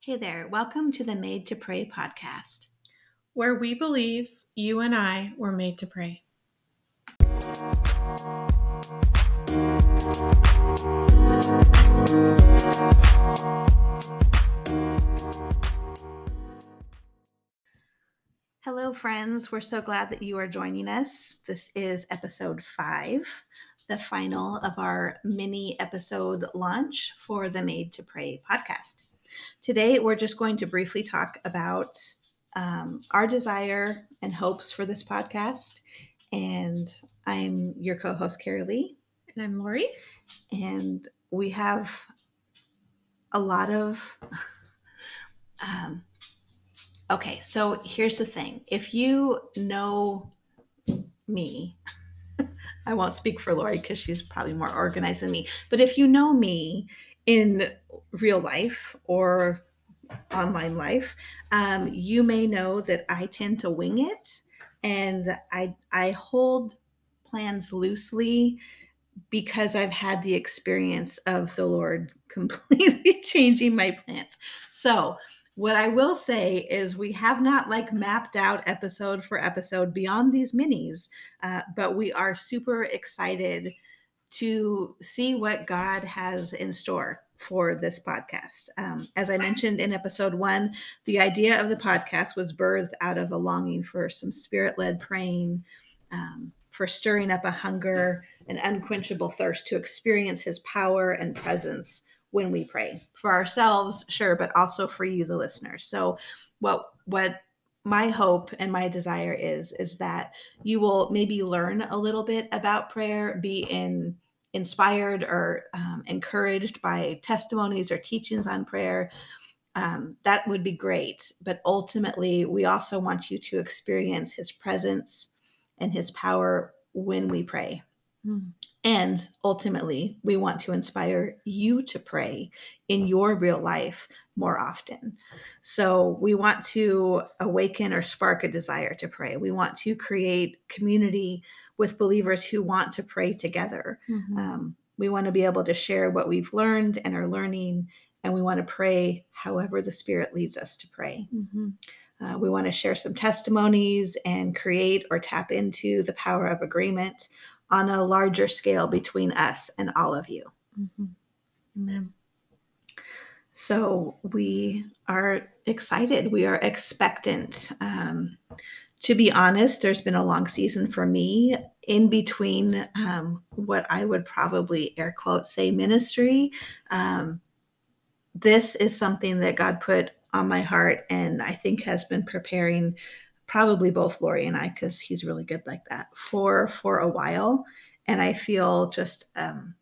Hey there, welcome to the Made to Pray podcast, where we believe you and I were made to pray. Hello, friends. We're so glad that you are joining us. This is episode five, the final of our mini episode launch for the Made to Pray podcast. Today, we're just going to briefly talk about um, our desire and hopes for this podcast. And I'm your co host, Carrie Lee. And I'm Lori. And we have a lot of. um, okay, so here's the thing if you know me, I won't speak for Lori because she's probably more organized than me. But if you know me in real life or online life, um, you may know that I tend to wing it and I I hold plans loosely because I've had the experience of the Lord completely changing my plans. So what I will say is we have not like mapped out episode for episode beyond these minis, uh, but we are super excited to see what God has in store for this podcast. Um, as I mentioned in episode one, the idea of the podcast was birthed out of a longing for some spirit led praying, um, for stirring up a hunger, an unquenchable thirst to experience his power and presence when we pray for ourselves, sure, but also for you, the listeners. So, what, what, my hope and my desire is is that you will maybe learn a little bit about prayer be in inspired or um, encouraged by testimonies or teachings on prayer um, that would be great. But ultimately we also want you to experience his presence and his power when we pray mm. And ultimately, we want to inspire you to pray in your real life more often. So, we want to awaken or spark a desire to pray. We want to create community with believers who want to pray together. Mm-hmm. Um, we want to be able to share what we've learned and are learning, and we want to pray however the Spirit leads us to pray. Mm-hmm. Uh, we want to share some testimonies and create or tap into the power of agreement on a larger scale between us and all of you. Mm-hmm. Amen. So we are excited. We are expectant. Um, to be honest, there's been a long season for me in between um, what I would probably air quote say ministry. Um, this is something that God put on my heart and I think has been preparing probably both Lori and I, because he's really good like that, for for a while. And I feel just um,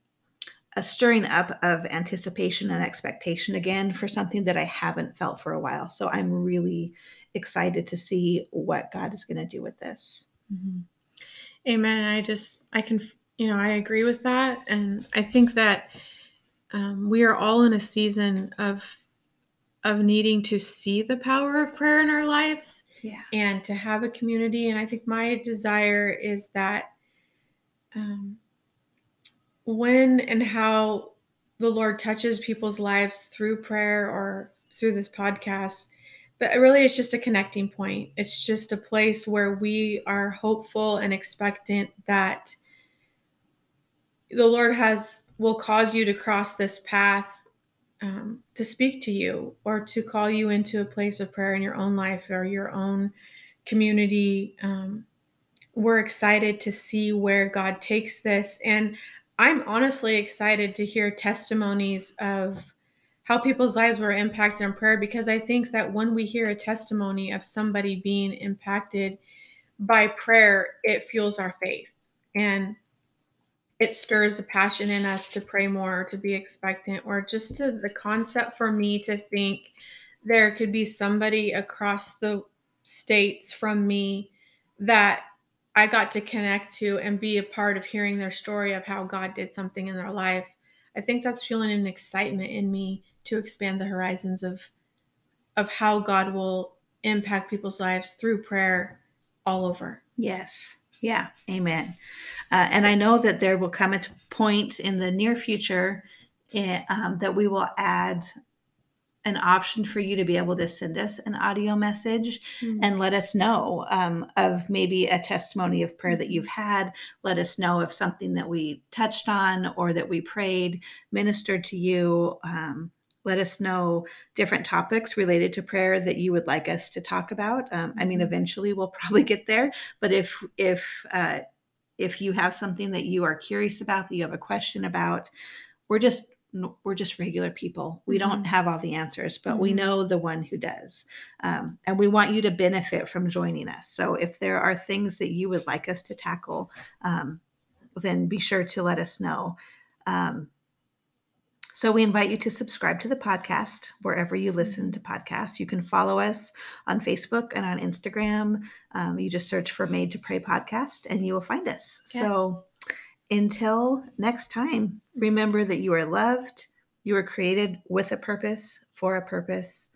a stirring up of anticipation and expectation again for something that I haven't felt for a while. So I'm really excited to see what God is going to do with this. Mm-hmm. Amen. I just, I can, you know, I agree with that. And I think that um, we are all in a season of, of needing to see the power of prayer in our lives yeah. and to have a community. And I think my desire is that um, when and how the Lord touches people's lives through prayer or through this podcast, but really it's just a connecting point. It's just a place where we are hopeful and expectant that the Lord has will cause you to cross this path um, to speak to you or to call you into a place of prayer in your own life or your own community. Um, we're excited to see where God takes this. And I'm honestly excited to hear testimonies of how people's lives were impacted in prayer because I think that when we hear a testimony of somebody being impacted by prayer, it fuels our faith. And it stirs a passion in us to pray more, to be expectant, or just to the concept for me to think there could be somebody across the states from me that I got to connect to and be a part of hearing their story of how God did something in their life. I think that's fueling an excitement in me to expand the horizons of of how God will impact people's lives through prayer all over. Yes. Yeah, amen. Uh, and I know that there will come a point in the near future in, eh, um, that we will add an option for you to be able to send us an audio message Mm. and let us know um, of maybe a testimony of prayer that you've had. Let us know if something that we touched on or that we prayed ministered to you. Um, let us know different topics related to prayer that you would like us to talk about. Um, I mean, Mhm. eventually we'll probably get there, but if if uh, if you have something that you are curious about, that you have a question about, we're just we're just regular people. We don't Mhm. have all the answers, but we Mhm. know the one who does. Um, and we want you to benefit from joining us. So if there are things that you would like us to tackle, um, then be sure to let us know. Um, so we invite you to subscribe to the podcast wherever you listen to podcasts. You can follow us on Facebook and on Instagram. Um, you just search for Made to Pray podcast and you will find us. So until next time, remember that you are loved, you were created with a purpose, for a purpose,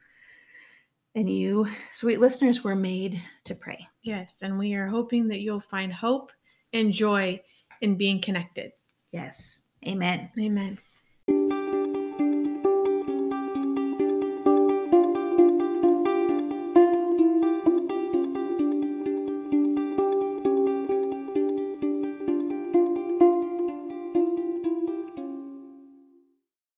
and you, sweet listeners, were made to pray. Yes, and we are hoping that you'll find hope and joy in being connected. Yes. Amen. Amen.